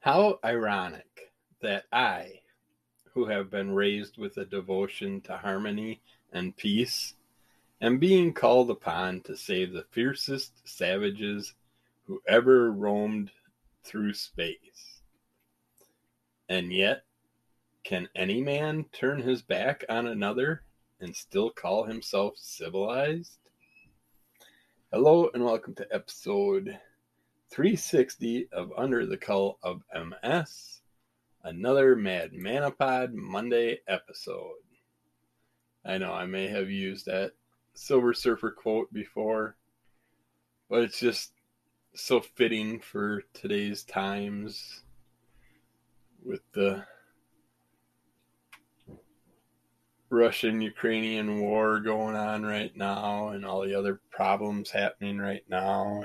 How ironic that I, who have been raised with a devotion to harmony and peace, am being called upon to save the fiercest savages who ever roamed through space. And yet, can any man turn his back on another and still call himself civilized? Hello, and welcome to episode 360 of Under the Cull of MS, another Madman Pod Monday episode. I know I may have used that Silver Surfer quote before, but it's just so fitting for today's times with the Russian Ukrainian war going on right now and all the other problems happening right now.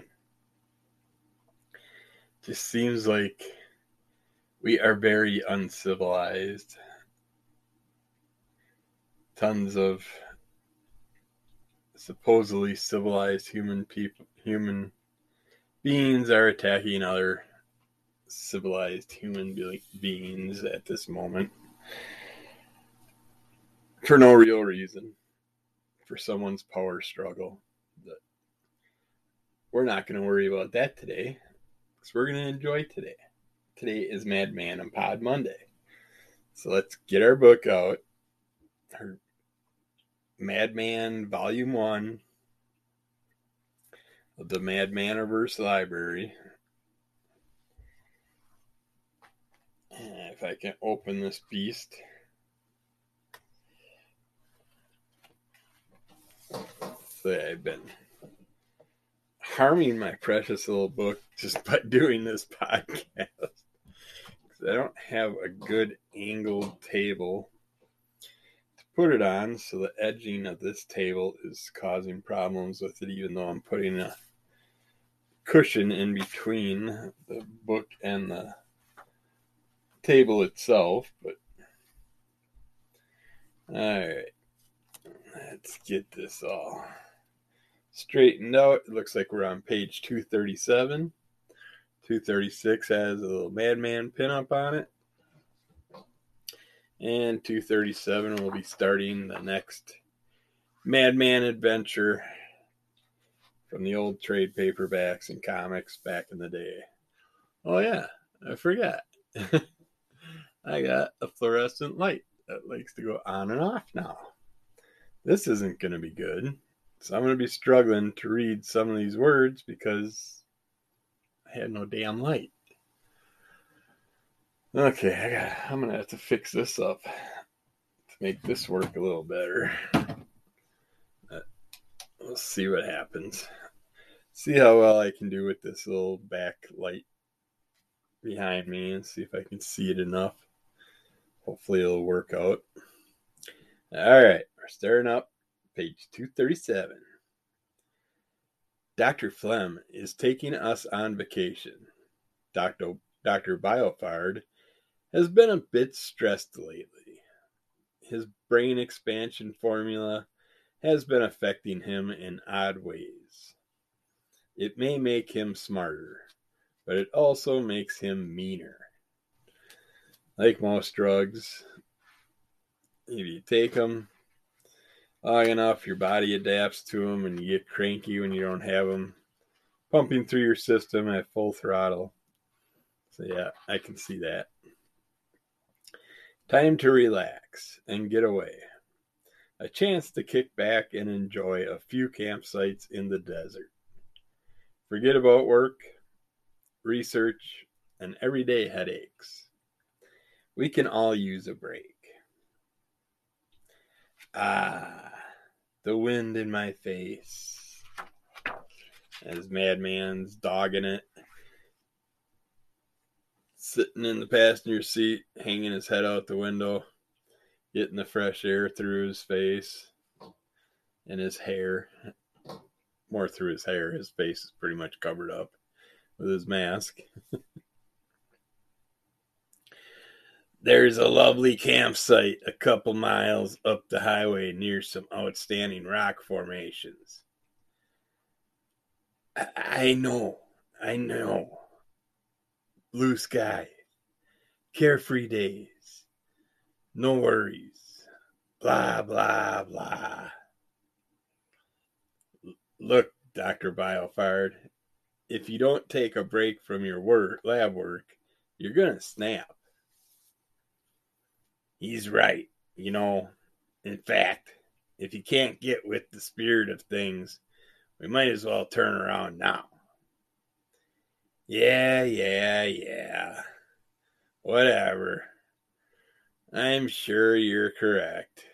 It just seems like we are very uncivilized. Tons of supposedly civilized human people human beings are attacking other civilized human be- beings at this moment. For no real reason. For someone's power struggle. But we're not going to worry about that today because we're going to enjoy today today is madman and pod monday so let's get our book out our madman volume one of the Mad Maniverse Library. If I can open this beast. So I've been harming my precious little book just by doing this podcast. I don't have a good angled table to put it on, so the edging of this table is causing problems with it, even though I'm putting a cushion in between the book and the table itself. But all right, let's get this all straightened out. It looks like we're on page 237. 236 has a little madman pinup on it. And 237 will be starting the next Madman adventure from the old trade paperbacks and comics back in the day. Oh, yeah, I forgot. I got a fluorescent light that likes to go on and off now. This isn't going to be good. So I'm going to be struggling to read some of these words because I had no damn light. Okay, I got, I'm going to have to fix this up to make this work a little better. Uh, but we'll see what happens see how well I can do with this little backlight behind me and see if I can see it enough. Hopefully it'll work out. All right, we're starting up page 237. Dr. Flem is taking us on vacation. Dr. Dr. Biofard has been a bit stressed lately. His brain expansion formula has been affecting him in odd ways. It may make him smarter, but it also makes him meaner. Like most drugs, if you take them long enough, your body adapts to them and you get cranky when you don't have them pumping through your system at full throttle. So, yeah, I can see that. Time to relax and get away. A chance to kick back and enjoy a few campsites in the desert. Forget about work, research, and everyday headaches. We can all use a break. Ah, the wind in my face. As Madman's dogging it. Sitting in the passenger seat, hanging his head out the window, getting the fresh air through his face and his hair more through his hair. His face is pretty much covered up with his mask. There's a lovely campsite a couple miles up the highway near some outstanding rock formations. I, know, I know. Blue sky, carefree days, no worries, blah, blah, blah. Look, Dr. Biofard, if you don't take a break from your work, lab work, you're going to snap. He's right. You know, in fact, if you can't get with the spirit of things, we might as well turn around now. Yeah, yeah, yeah. Whatever. I'm sure you're correct.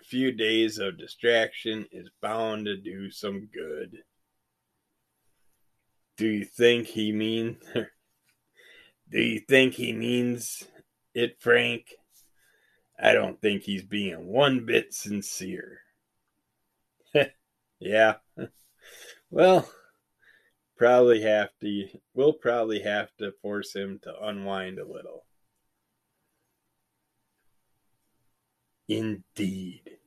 A few days of distraction is bound to do some good. Do you think he mean Do you think he means it, Frank? I don't think he's being one bit sincere. yeah. well, probably have to we'll probably have to force him to unwind a little. Indeed.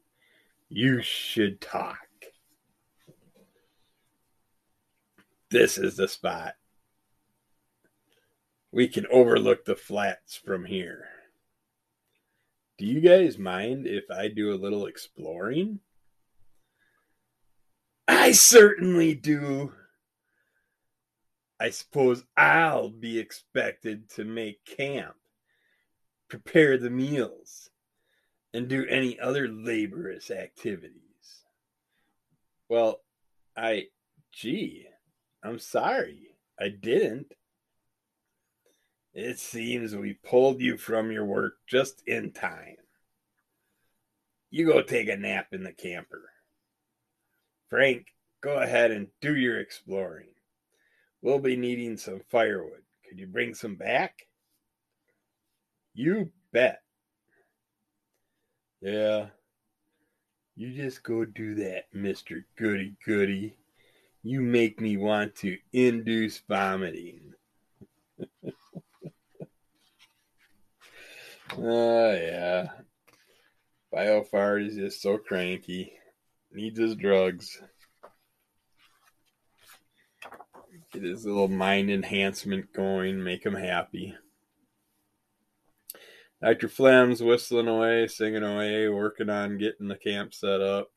You should talk. This is the spot. We can overlook the flats from here. Do you guys mind if I do a little exploring? I certainly do. I suppose I'll be expected to make camp, prepare the meals, and do any other laborious activities. Well, I, gee, I'm sorry. I didn't. It seems we pulled you from your work just in time. You go take a nap in the camper. Frank, go ahead and do your exploring. We'll be needing some firewood. Could you bring some back? You bet. Yeah. You just go do that, Mr. Goody Goody. You make me want to induce vomiting. Oh, uh, yeah. Biofire is just so cranky. Needs his drugs. Get his little mind enhancement going, make him happy. Dr. Flem's whistling away, singing away, working on getting the camp set up.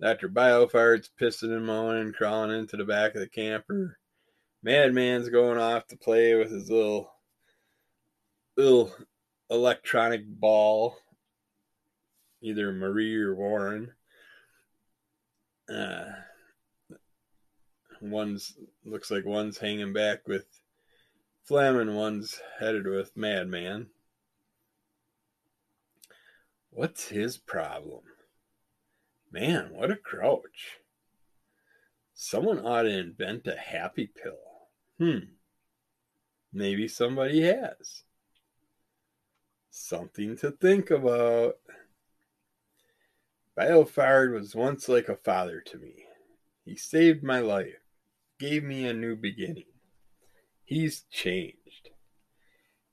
Dr. Biofire's pissing and moaning, crawling into the back of the camper. Madman's going off to play with his little little electronic ball, either Marie or Warren. Uh, One's looks like one's hanging back with Flem and one's headed with Madman. What's his problem? Man, what a crouch. Someone ought to invent a happy pill. Hmm. Maybe somebody has. Something to think about. Biofard was once like a father to me. He saved my life gave me a new beginning. He's changed.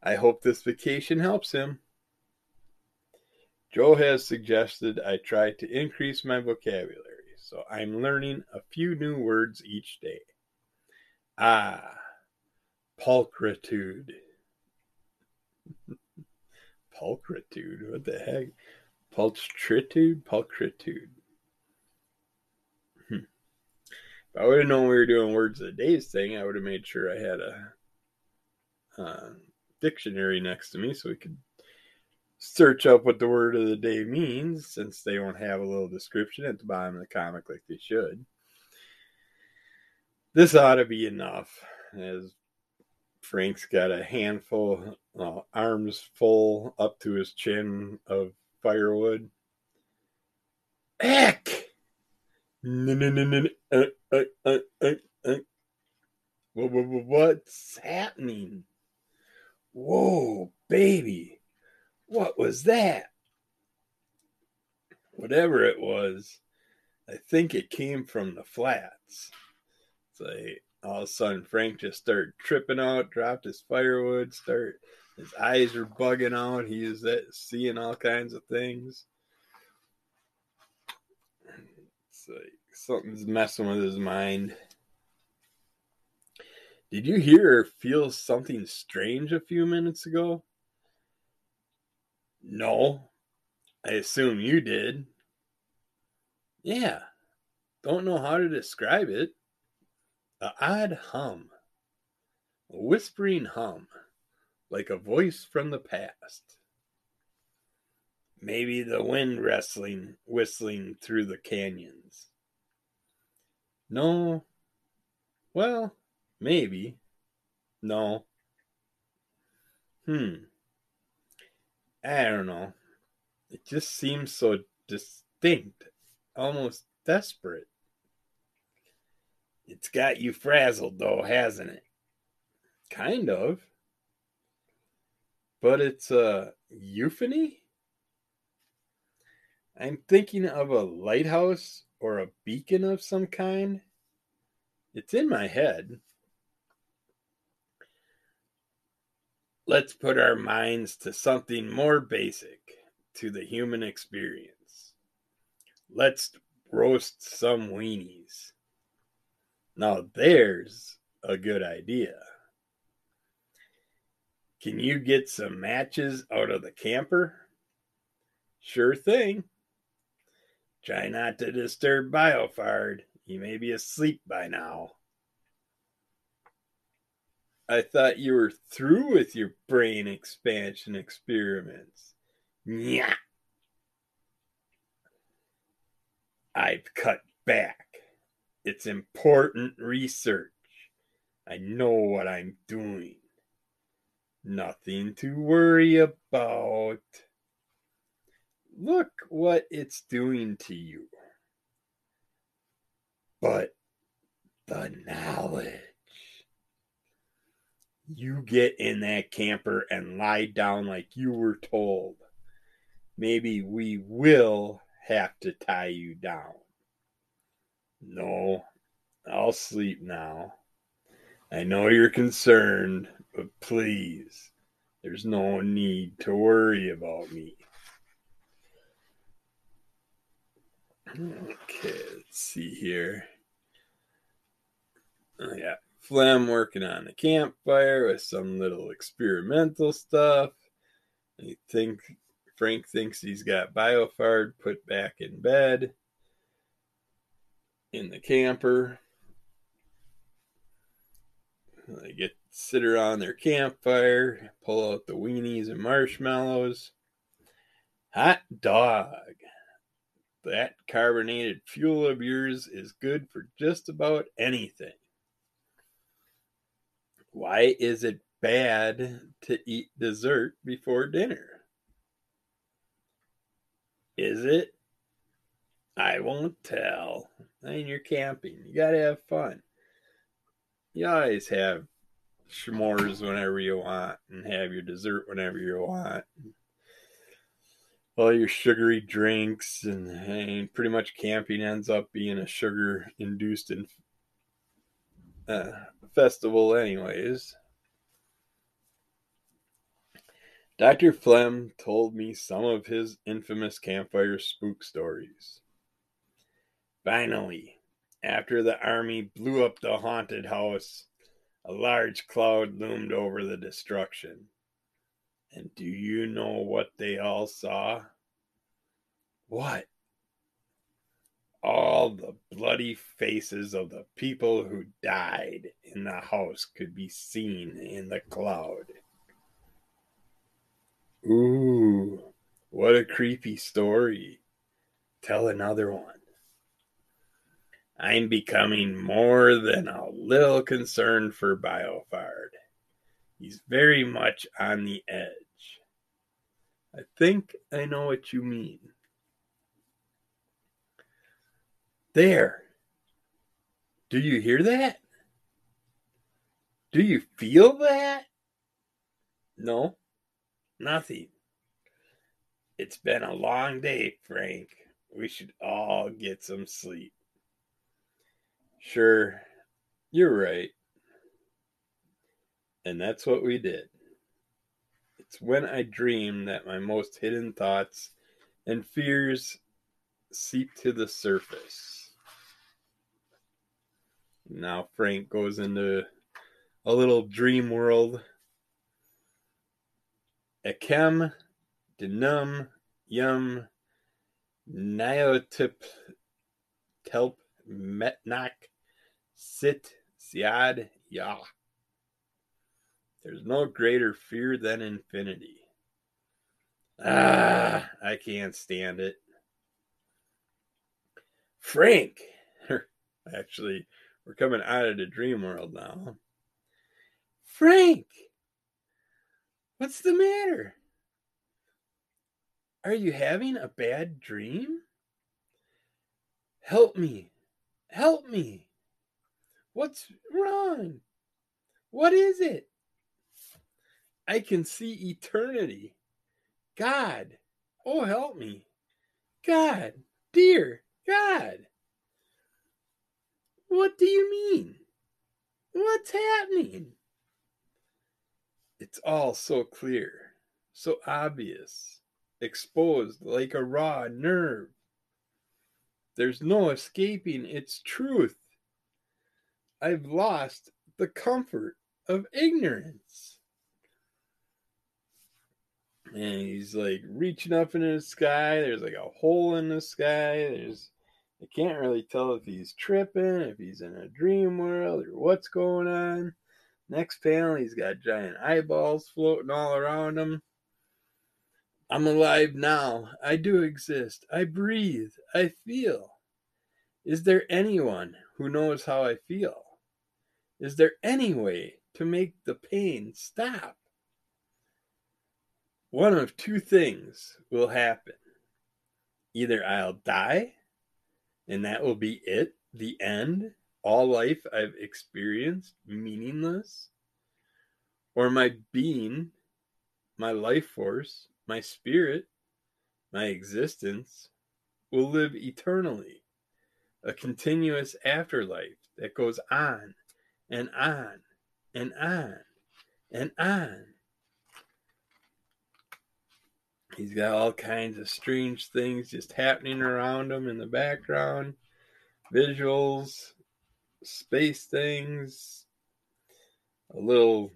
I hope this vacation helps him. Joe has suggested I try to increase my vocabulary, so I'm learning a few new words each day. Ah, pulchritude. Pulchritude? What the heck? Pulchritude? Pulchritude. If I would have known we were doing words of the days thing, I would have made sure I had a uh, dictionary next to me so we could search up what the word of the day means since they won't have a little description at the bottom of the comic like they should. This ought to be enough, as Frank's got a handful, uh, arms full up to his chin of firewood. Heck! What's happening? Whoa, baby. What was that? Whatever it was, I think it came from the flats. It's like all of a sudden Frank just started tripping out, dropped his firewood, start his eyes were bugging out. He is uh, seeing all kinds of things. It's like something's messing with his mind. Did you hear or feel something strange a few minutes ago? No. I assume you did. Yeah. Don't know how to describe it. A odd hum. A whispering hum. Like a voice from the past. Maybe the wind wrestling whistling through the canyons. No. Well, maybe. No. Hmm. I don't know. It just seems so distinct, almost desperate. It's got you frazzled, though, hasn't it? Kind of. But it's a euphony? I'm thinking of a lighthouse or a beacon of some kind. It's in my head. Let's put our minds to something more basic to the human experience. Let's roast some weenies. Now, there's a good idea. Can you get some matches out of the camper? Sure thing. Try not to disturb Biofard. He may be asleep by now. I thought you were through with your brain expansion experiments. Yeah. I've cut back. It's important research. I know what I'm doing. Nothing to worry about. Look what it's doing to you. But the knowledge. You get in that camper and lie down like you were told. Maybe we will have to tie you down. No, I'll sleep now. I know you're concerned, but please, there's no need to worry about me. Okay, let's see here. Oh, yeah, Flem working on the campfire with some little experimental stuff. I think Frank thinks he's got Biofard put back in bed in the camper. They get sit around their campfire, pull out the weenies and marshmallows. Hot dog. That carbonated fuel of yours is good for just about anything. Why is it bad to eat dessert before dinner? Is it? I won't tell. Mean, you're camping. You got to have fun. You always have s'mores whenever you want and have your dessert whenever you want. All your sugary drinks and pretty much camping ends up being a sugar induced uh, festival, anyways. Dr. Flem told me some of his infamous campfire spook stories. Finally, after the army blew up the haunted house, a large cloud loomed over the destruction. And do you know what they all saw? What? All the bloody faces of the people who died in the house could be seen in the cloud. Ooh, what a creepy story. Tell another one. I'm becoming more than a little concerned for Biofard. He's very much on the edge. I think I know what you mean. There. Do you hear that? Do you feel that? No, nothing. It's been a long day, Frank. We should all get some sleep. Sure, you're right. And that's what we did. It's when I dream that my most hidden thoughts and fears seep to the surface. Now Frank goes into a little dream world. Akem denum yum niotip telp metnak sit siad yah. There's no greater fear than infinity. Ah, I can't stand it. Frank, actually, we're coming out of the dream world now. Frank, what's the matter? Are you having a bad dream? Help me. Help me. What's wrong? What is it? I can see eternity. God, oh, help me. God, dear God. What do you mean? What's happening? It's all so clear, so obvious, exposed like a raw nerve. There's no escaping its truth. I've lost the comfort of ignorance and he's like reaching up into the sky. There's like a hole in the sky. There's I can't really tell if he's tripping, if he's in a dream world, or what's going on. Next panel, he's got giant eyeballs floating all around him. I'm alive now. I do exist. I breathe. I feel. Is there anyone who knows how I feel? Is there any way to make the pain stop? one of two things will happen. Either I'll die, and that will be it, the end, all life I've experienced, meaningless, or my being, my life force, my spirit, my existence will live eternally, a continuous afterlife that goes on and on and on and on He's got all kinds of strange things just happening around him in the background visuals, space things, a little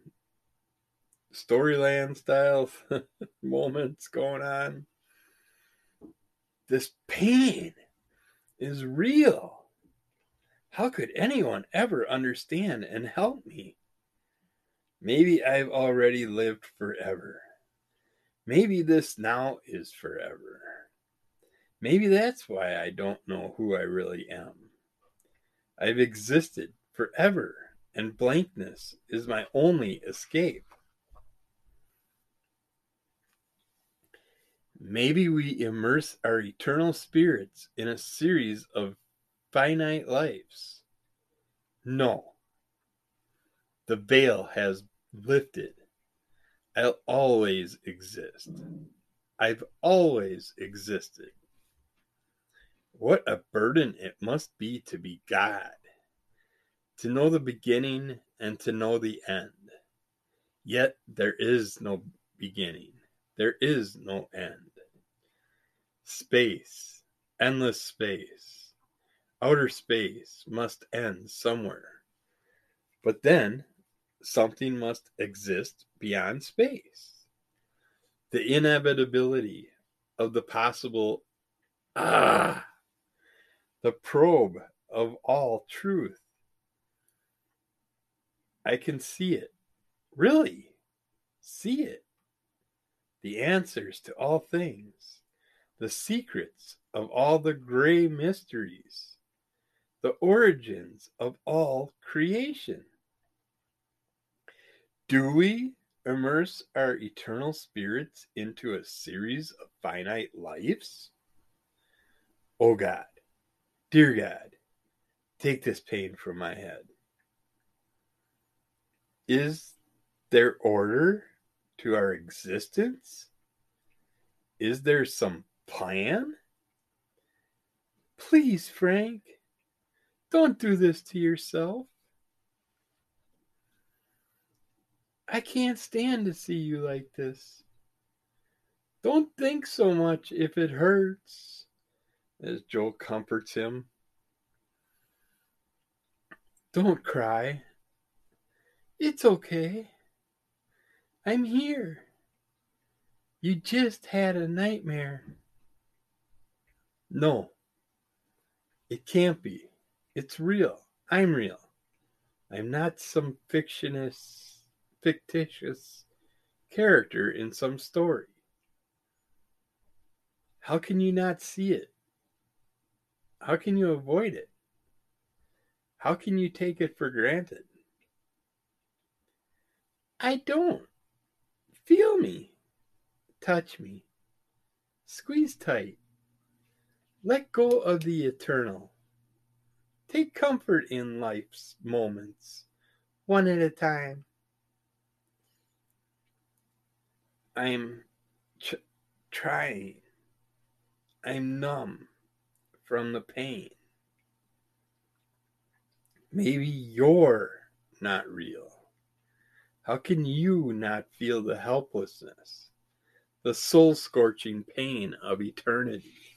storyland style moments going on. This pain is real. How could anyone ever understand and help me? Maybe I've already lived forever. Maybe this now is forever. Maybe that's why I don't know who I really am. I've existed forever, and blankness is my only escape. Maybe we immerse our eternal spirits in a series of finite lives. No. The veil has lifted. I'll always exist. I've always existed. What a burden it must be to be God, to know the beginning and to know the end. Yet there is no beginning, there is no end. Space, endless space, outer space must end somewhere. But then something must exist beyond space. The inevitability of the possible, ah, the probe of all truth. I can see it, really see it. The answers to all things, the secrets of all the gray mysteries, the origins of all creation. Do we immerse our eternal spirits into a series of finite lives? Oh God, dear God, take this pain from my head. Is there order to our existence? Is there some plan? Please, Frank, don't do this to yourself. I can't stand to see you like this. Don't think so much if it hurts, as Joel comforts him. Don't cry. It's okay. I'm here. You just had a nightmare. No, it can't be. It's real. I'm real. I'm not some fictionist, fictitious character in some story. How can you not see it? How can you avoid it? How can you take it for granted? I don't. Feel me. Touch me. Squeeze tight. Let go of the eternal. Take comfort in life's moments, one at a time. I'm ch- trying. I'm numb from the pain. Maybe you're not real. How can you not feel the helplessness, the soul scorching pain of eternity?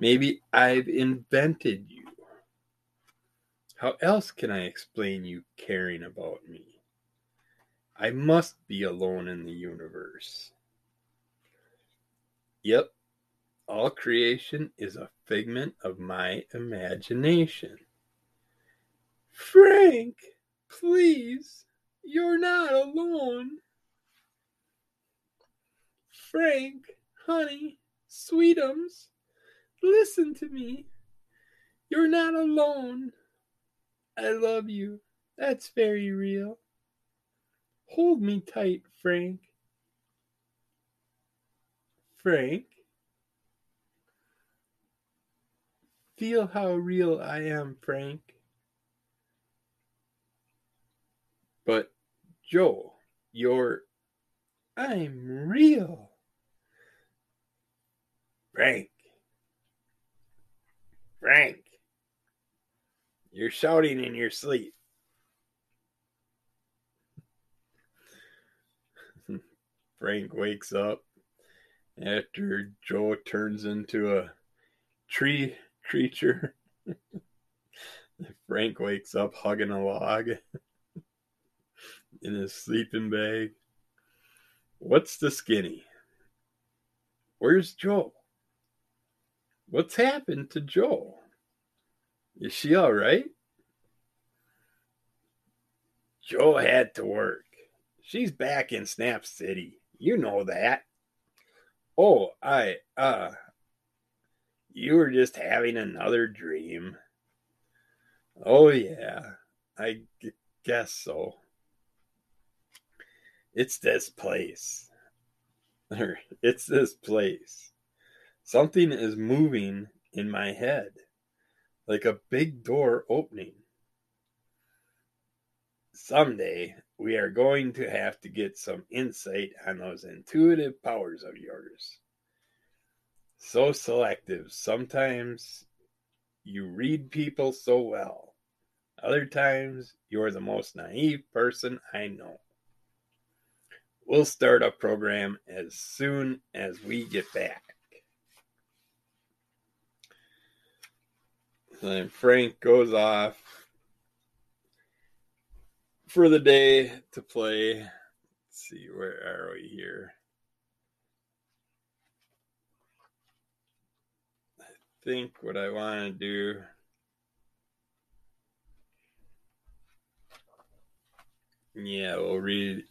Maybe I've invented you. How else can I explain you caring about me? I must be alone in the universe. Yep, all creation is a figment of my imagination. Frank, please, you're not alone. Frank, honey, sweetums, listen to me. You're not alone. I love you. That's very real. Hold me tight, Frank. Frank. Feel how real I am, Frank. But, Joe, you're. I'm real. Frank. Frank. You're shouting in your sleep. Frank wakes up after Joe turns into a tree creature. Frank wakes up hugging a log in his sleeping bag. What's the skinny? Where's Joe? What's happened to Joe? Is she all right? Joe had to work. She's back in Snap City. You know that. Oh, I, uh, you were just having another dream. Oh, yeah, I g- guess so. It's this place. it's this place. Something is moving in my head, like a big door opening. Someday we are going to have to get some insight on those intuitive powers of yours. So selective. Sometimes you read people so well. Other times you're the most naive person I know. We'll start a program as soon as we get back. Then Frank goes off for the day to play. Let's see, where are we here? I think what I want to do. Yeah, we'll read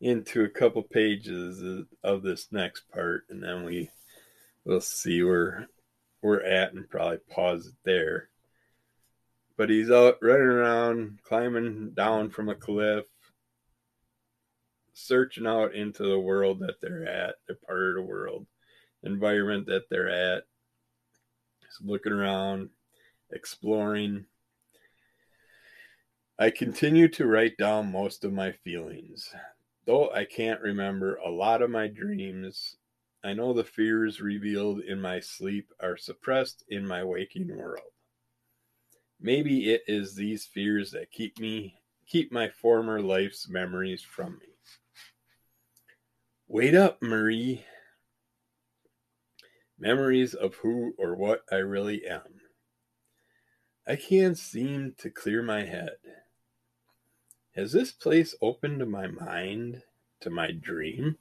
into a couple pages of this next part, and then we will see where we're at and probably pause it there but he's out running around, climbing down from a cliff, searching out into the world that they're at, their part of the world, environment that they're at. Looking around, exploring. I continue to write down most of my feelings. Though I can't remember a lot of my dreams, I know the fears revealed in my sleep are suppressed in my waking world. Maybe it is these fears that keep me keep my former life's memories from me. Wait up, Marie. Memories of who or what I really am. I can't seem to clear my head. Has this place opened my mind to my dream?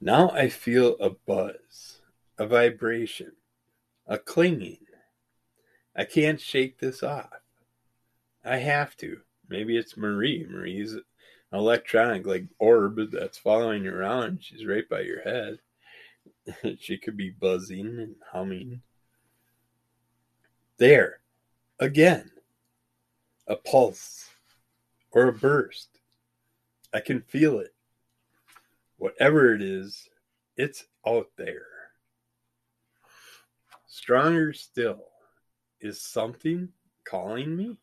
Now I feel a buzz, a vibration, a clinging. I can't shake this off. I have to. Maybe it's Marie. Marie's electronic, like orb that's following you around. She's right by your head. she could be buzzing and humming. There, again, a pulse or a burst. I can feel it. Whatever it is, it's out there. Stronger still, is something calling me?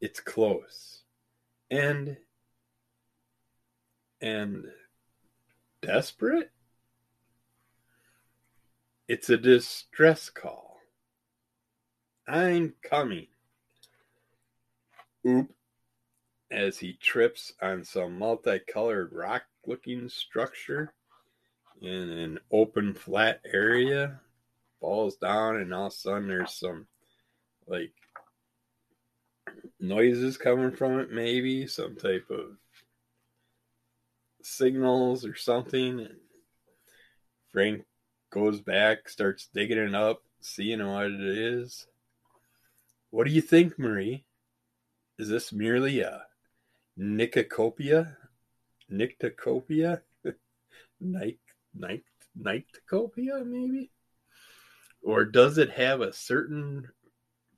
It's close and and desperate. It's a distress call. I'm coming. Oop as he trips on some multicolored rock looking structure in an open flat area falls down and all of a sudden there's some like noises coming from it maybe some type of signals or something and frank goes back starts digging it up seeing what it is. What do you think marie? Is this merely a Nicocopia, Nyctocopia, Nyctocopia, maybe? Or does it have a certain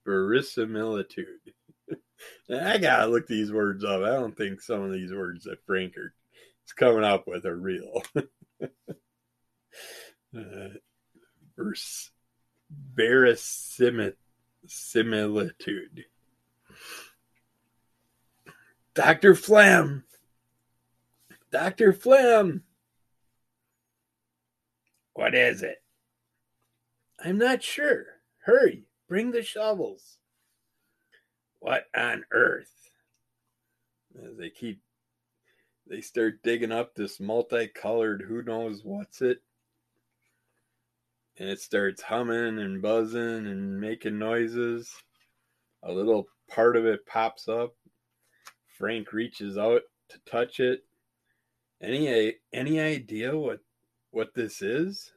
verisimilitude? I gotta look these words up. I don't think some of these words that Frank is coming up with are real. uh, vers, verisimilitude. Dr. Flem. Dr. Flem. What is it? I'm not sure. Hurry, bring the shovels. What on earth? As they keep, they start digging up this multicolored who knows what's it. And it starts humming and buzzing and making noises. A little part of it pops up Frank reaches out to touch it. Any any idea what what this is?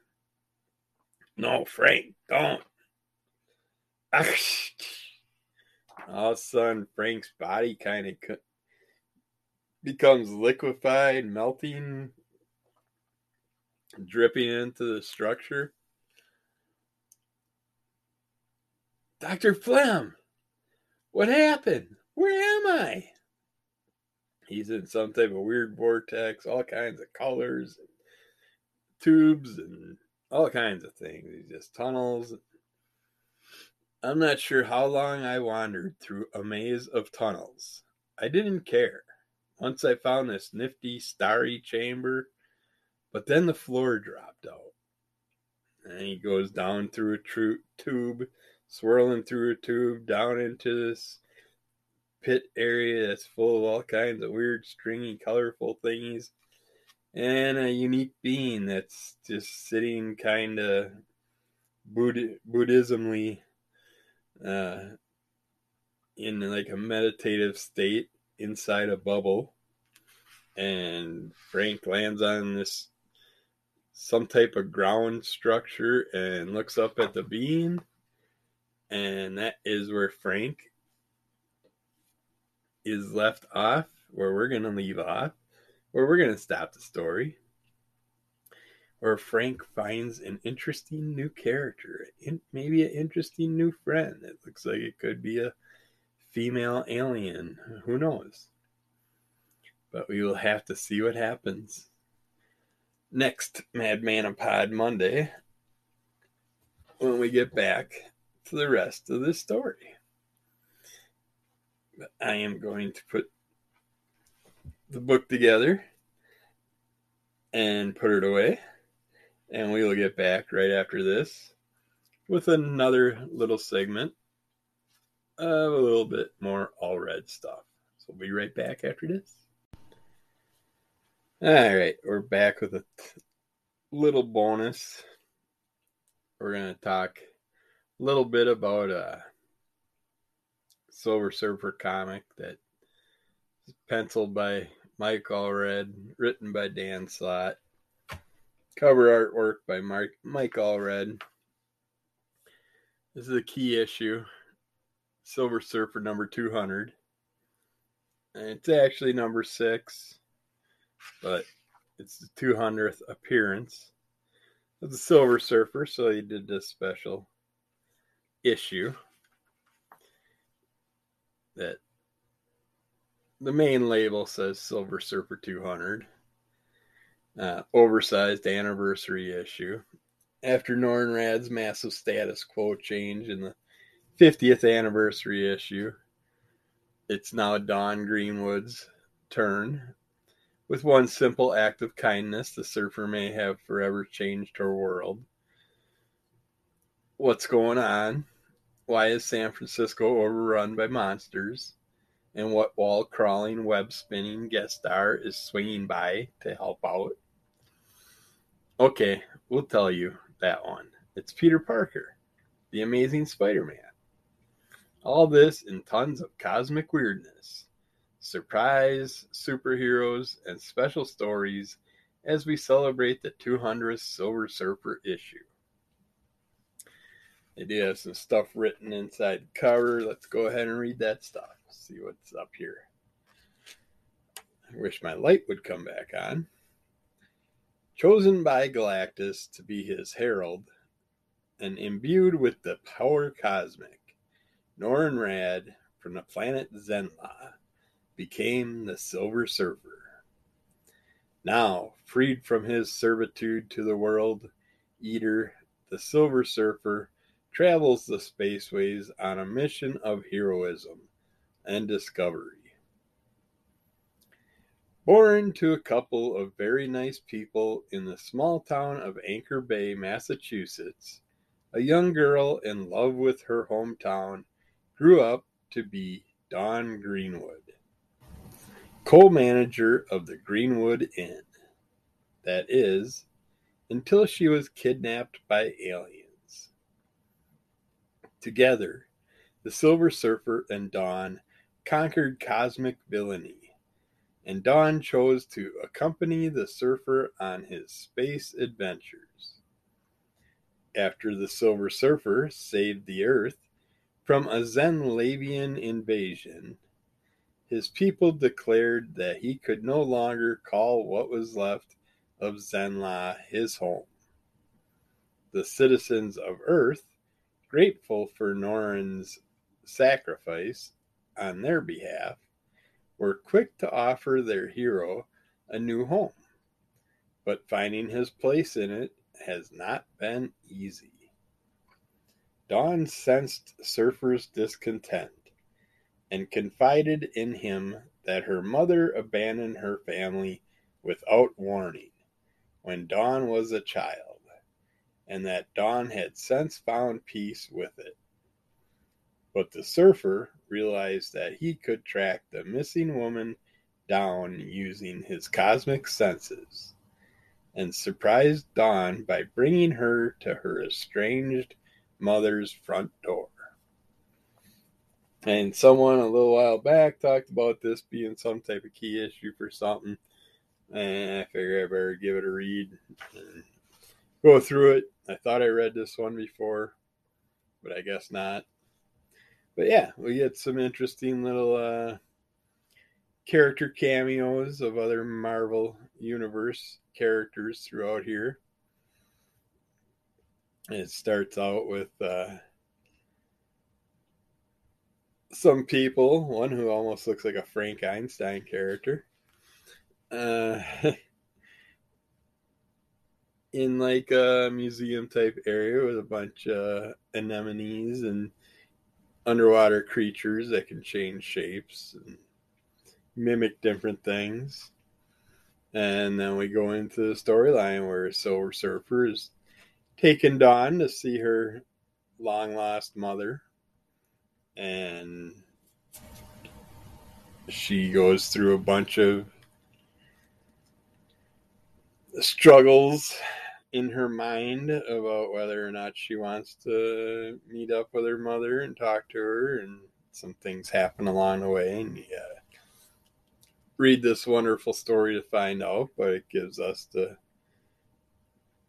No, Frank, don't. All of a sudden, Frank's body kind of becomes liquefied, melting, dripping into the structure. Dr. Flem, what happened? Where am I? He's in some type of weird vortex, all kinds of colors, and tubes, and all kinds of things. He's just tunnels. I'm not sure how long I wandered through a maze of tunnels. I didn't care. Once I found this nifty, starry chamber, but then the floor dropped out. And he goes down through a tube, swirling through a tube, down into this pit area that's full of all kinds of weird, stringy, colorful thingies, and a unique being that's just sitting kind of Buddh- Buddhismly uh, in like a meditative state inside a bubble. And Frank lands on this some type of ground structure and looks up at the being. And that is where Frank is left off, where we're going to leave off, where we're going to stop the story, where Frank finds an interesting new character, maybe an interesting new friend. It looks like it could be a female alien. Who knows? But we will have to see what happens. Next Madman Pod Monday, when we get back to the rest of the story. I am going to put the book together and put it away. And we will get back right after this with another little segment of a little bit more Allred stuff. So we'll be right back after this. All right, we're back with a t- little bonus. We're going to talk a little bit about uh, Silver Surfer comic that is penciled by Mike Allred, written by Dan Slott. Cover artwork by Mark, Mike Allred. This is a key issue. Silver Surfer number 200. And it's actually number six, but it's the 200th appearance of the Silver Surfer, so he did this special issue that the main label says Silver Surfer 200. Uh, oversized anniversary issue. After Norrin Radd's massive status quo change in the 50th anniversary issue, it's now Dawn Greenwood's turn. With one simple act of kindness, the surfer may have forever changed her world. What's going on? Why is San Francisco overrun by monsters? And what wall crawling, web spinning guest star is swinging by to help out? Okay, we'll tell you that one. It's Peter Parker, the amazing Spider Man. All this and tons of cosmic weirdness, surprise, superheroes, and special stories as we celebrate the 200th Silver Surfer issue. Do have some stuff written inside the cover. Let's go ahead and read that stuff. See what's up here. I wish my light would come back on. Chosen by Galactus to be his herald and imbued with the power cosmic, Norrin Radd from the planet Zenn-La became the Silver Surfer. Now, freed from his servitude to the world eater, the Silver Surfer travels the spaceways on a mission of heroism and discovery. Born to a couple of very nice people in the small town of Anchor Bay, Massachusetts, a young girl in love with her hometown grew up to be Dawn Greenwood, co manager of the Greenwood Inn. That is, until she was kidnapped by aliens. Together, the Silver Surfer and Dawn conquered cosmic villainy, and Dawn chose to accompany the surfer on his space adventures. After the Silver Surfer saved the Earth from a Zenn-Lavian invasion, his people declared that he could no longer call what was left of Zenn-La his home. The citizens of Earth, grateful for Norrin's sacrifice on their behalf, were quick to offer their hero a new home. But finding his place in it has not been easy. Dawn sensed Surfer's discontent and confided in him that her mother abandoned her family without warning when Dawn was a child, and that Dawn had since found peace with it. But the surfer realized that he could track the missing woman down using his cosmic senses and surprised Dawn by bringing her to her estranged mother's front door. And someone a little while back talked about this being some type of key issue for something. And I figure I better give it a read and go through it. I thought I read this one before, but I guess not. But yeah, we get some interesting little uh, character cameos of other Marvel Universe characters throughout here. It starts out with uh, some people, one who almost looks like a Frankenstein character. Uh, in like a museum type area with a bunch of anemones and underwater creatures that can change shapes and mimic different things. And then we go into the storyline where Silver Surfer is taken Dawn to see her long lost mother. And she goes through a bunch of struggles in her mind about whether or not she wants to meet up with her mother and talk to her and some things happen along the way and read this wonderful story to find out, but it gives us the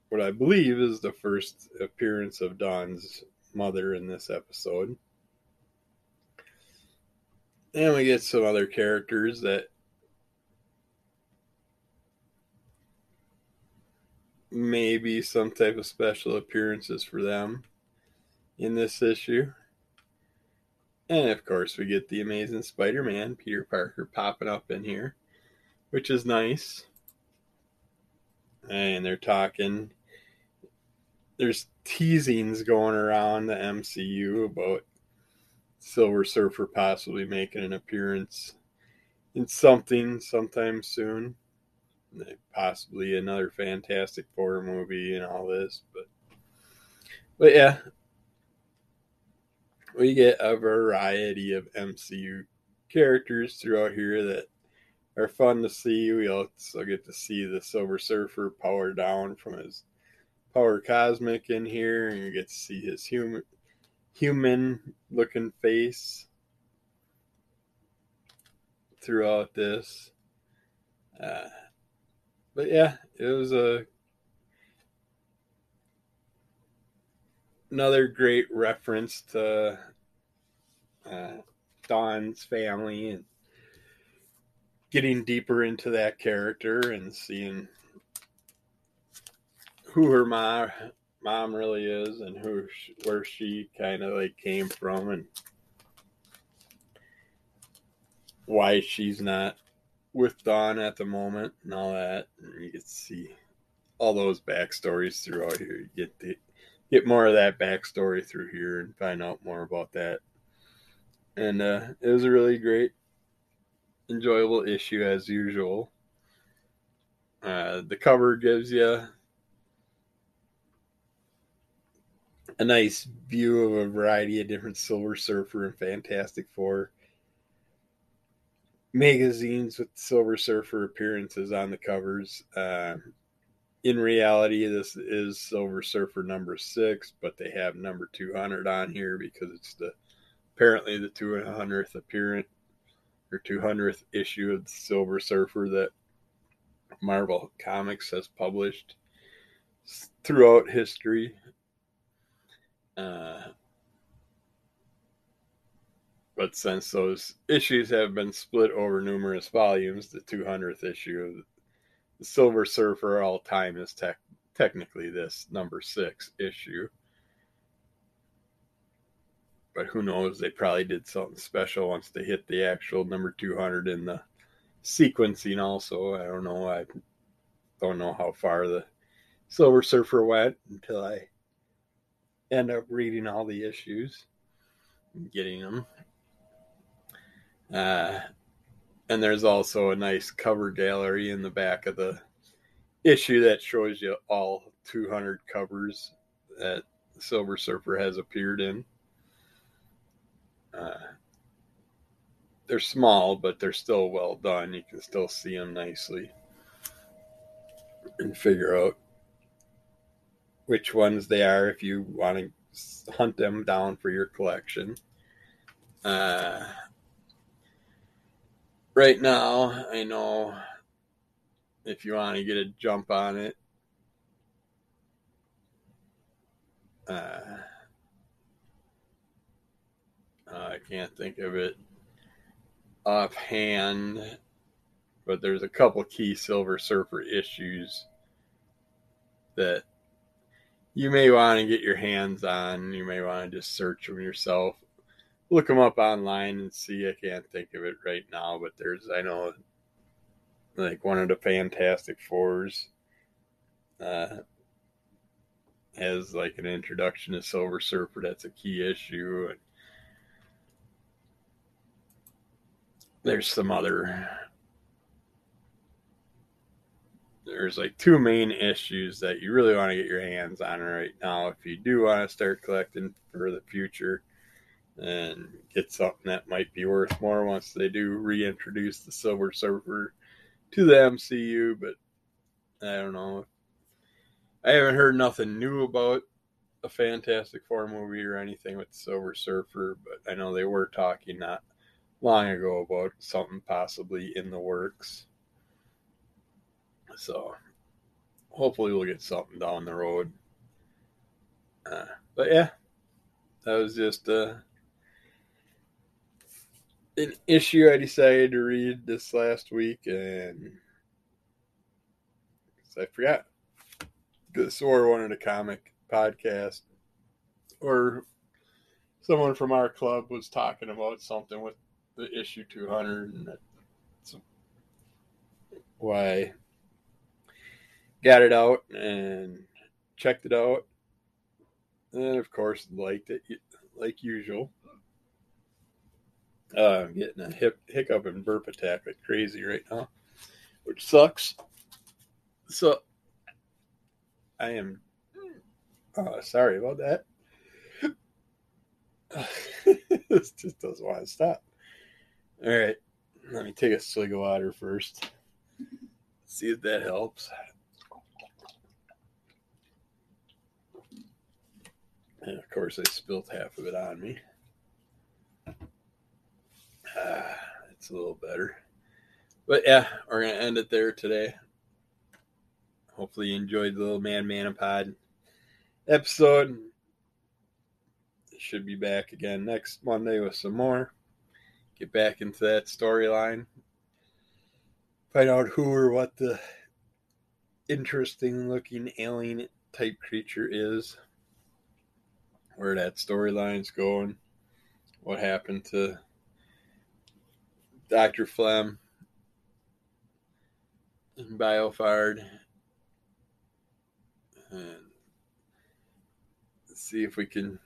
what I believe is the first appearance of Dawn's mother in this episode. And we get some other characters that maybe some type of special appearances for them in this issue. And of course, we get the amazing Spider Man, Peter Parker, popping up in here, which is nice. And they're talking. There's teasings going around the MCU about Silver Surfer possibly making an appearance in something sometime soon. Possibly another Fantastic Four movie and all this, but but yeah, we get a variety of MCU characters throughout here that are fun to see. We also get to see the Silver Surfer power down from his power cosmic in here, and you get to see his human human looking face throughout this. Uh, but yeah, it was a another great reference to uh, Dawn's family and getting deeper into that character and seeing who her mom mom really is and who where she kind of like came from and why she's not with Dawn at the moment and all that. And you get to see all those backstories throughout here. You get the get more of that backstory through here and find out more about that. And uh, it was a really great, enjoyable issue as usual. Uh, the cover gives you a nice view of a variety of different Silver Surfer and Fantastic Four magazines with Silver Surfer appearances on the covers. Uh, in reality, this is Silver Surfer number six, but they have number 200 on here because it's the apparently the 200th appearance or 200th issue of Silver Surfer that Marvel Comics has published throughout history. Uh, but since those issues have been split over numerous volumes, the 200th issue of the Silver Surfer all time is tech, technically this number six issue. But who knows? They probably did something special once they hit the actual number 200 in the sequencing, also. I don't know. I don't know how far the Silver Surfer went until I end up reading all the issues and getting them. Uh, and there's also a nice cover gallery in the back of the issue that shows you all 200 covers that Silver Surfer has appeared in. Uh, they're small, but they're still well done. You can still see them nicely and figure out which ones they are if you want to hunt them down for your collection. Uh, right now, I know if you want to get a jump on it, uh, I can't think of it offhand, but there's a couple key Silver Surfer issues that you may want to get your hands on. You may want to just search them yourself look them up online and see. I can't think of it right now, but there's I know like one of the Fantastic Fours uh, has like an introduction to Silver Surfer. That's a key issue, and there's some other. There's like two main issues that you really want to get your hands on right now if you do want to start collecting for the future and get something that might be worth more once they do reintroduce the Silver Surfer to the MCU. But I don't know. I haven't heard nothing new about a Fantastic Four movie or anything with Silver Surfer, but I know they were talking not long ago about something possibly in the works. So hopefully we'll get something down the road. Uh, but yeah, that was just uh, an issue I decided to read this last week, and I forgot. This or of the comic podcast or someone from our club was talking about something with the issue 200 and that's why I got it out and checked it out. And of course liked it like usual uh, i'm getting a hip, hiccup and burp attack like crazy right now which sucks. So i am uh, sorry about that. This just doesn't want to stop. All right let me take a swig of water first. See if that helps. And of course, I spilled half of it on me. It's a little better. But yeah, we're going to end it there today. Hopefully, you enjoyed the little Madman Pod episode. Should be back again next Monday with some more. Get back into that storyline. Find out who or what the interesting looking alien type creature is where that storyline's going, what happened to Dr. Flem and Biofard, and see if we can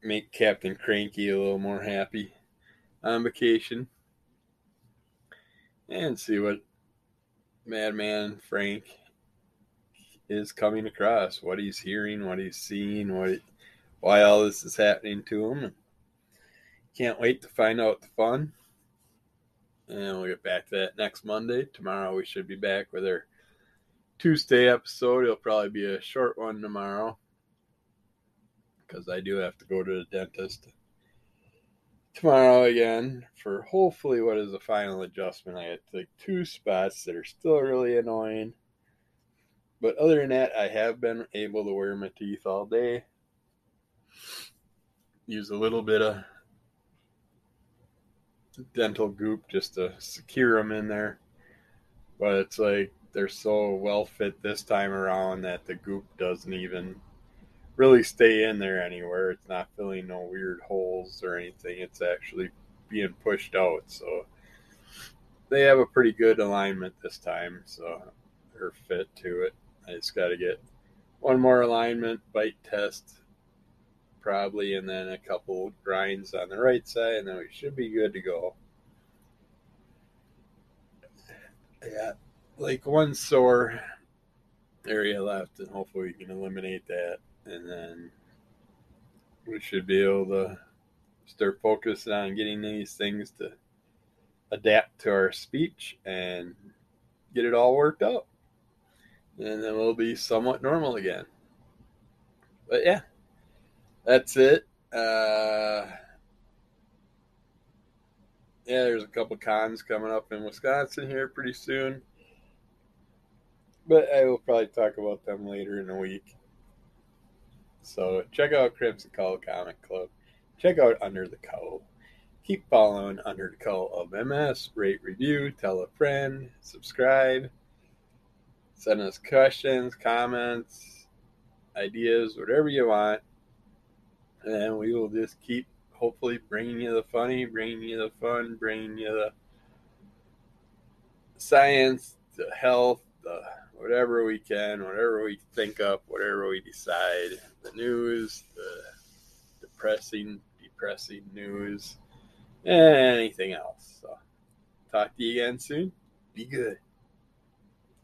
make Captain Cranky a little more happy on vacation, and see what Madman Frank is coming across, what he's hearing, what he's seeing, what why all this is happening to him. Can't wait to find out the fun. And we'll get back to that next Monday. Tomorrow we should be back with our Tuesday episode. It'll probably be a short one tomorrow because I do have to go to the dentist tomorrow again for hopefully what is a final adjustment. I had take two spots that are still really annoying. But other than that, I have been able to wear my teeth all day use a little bit of dental goop just to secure them in there. But it's like they're so well fit this time around that the goop doesn't even really stay in there anywhere. It's not filling no weird holes or anything. It's actually being pushed out. So they have a pretty good alignment this time. So they're fit to it. I just got to get one more alignment bite test probably, and then a couple grinds on the right side, and then we should be good to go. Yeah, like one sore area left, and hopefully we can eliminate that, and then we should be able to start focusing on getting these things to adapt to our speech and get it all worked out. And then we'll be somewhat normal again. But yeah, that's it. Uh, yeah, there's a couple cons coming up in Wisconsin here pretty soon. But I will probably talk about them later in the week. So check out Crimson Cowl Comic Club. Check out Under the Cowl. Keep following Under the Cowl of MS. Rate, review, tell a friend, subscribe. Send us questions, comments, ideas, whatever you want and we will just keep hopefully bringing you the funny, bringing you the fun, bringing you the science, the health, the whatever we can, whatever we think up, whatever we decide, the news, the depressing, depressing news, and anything else. So, talk to you again soon. Be good.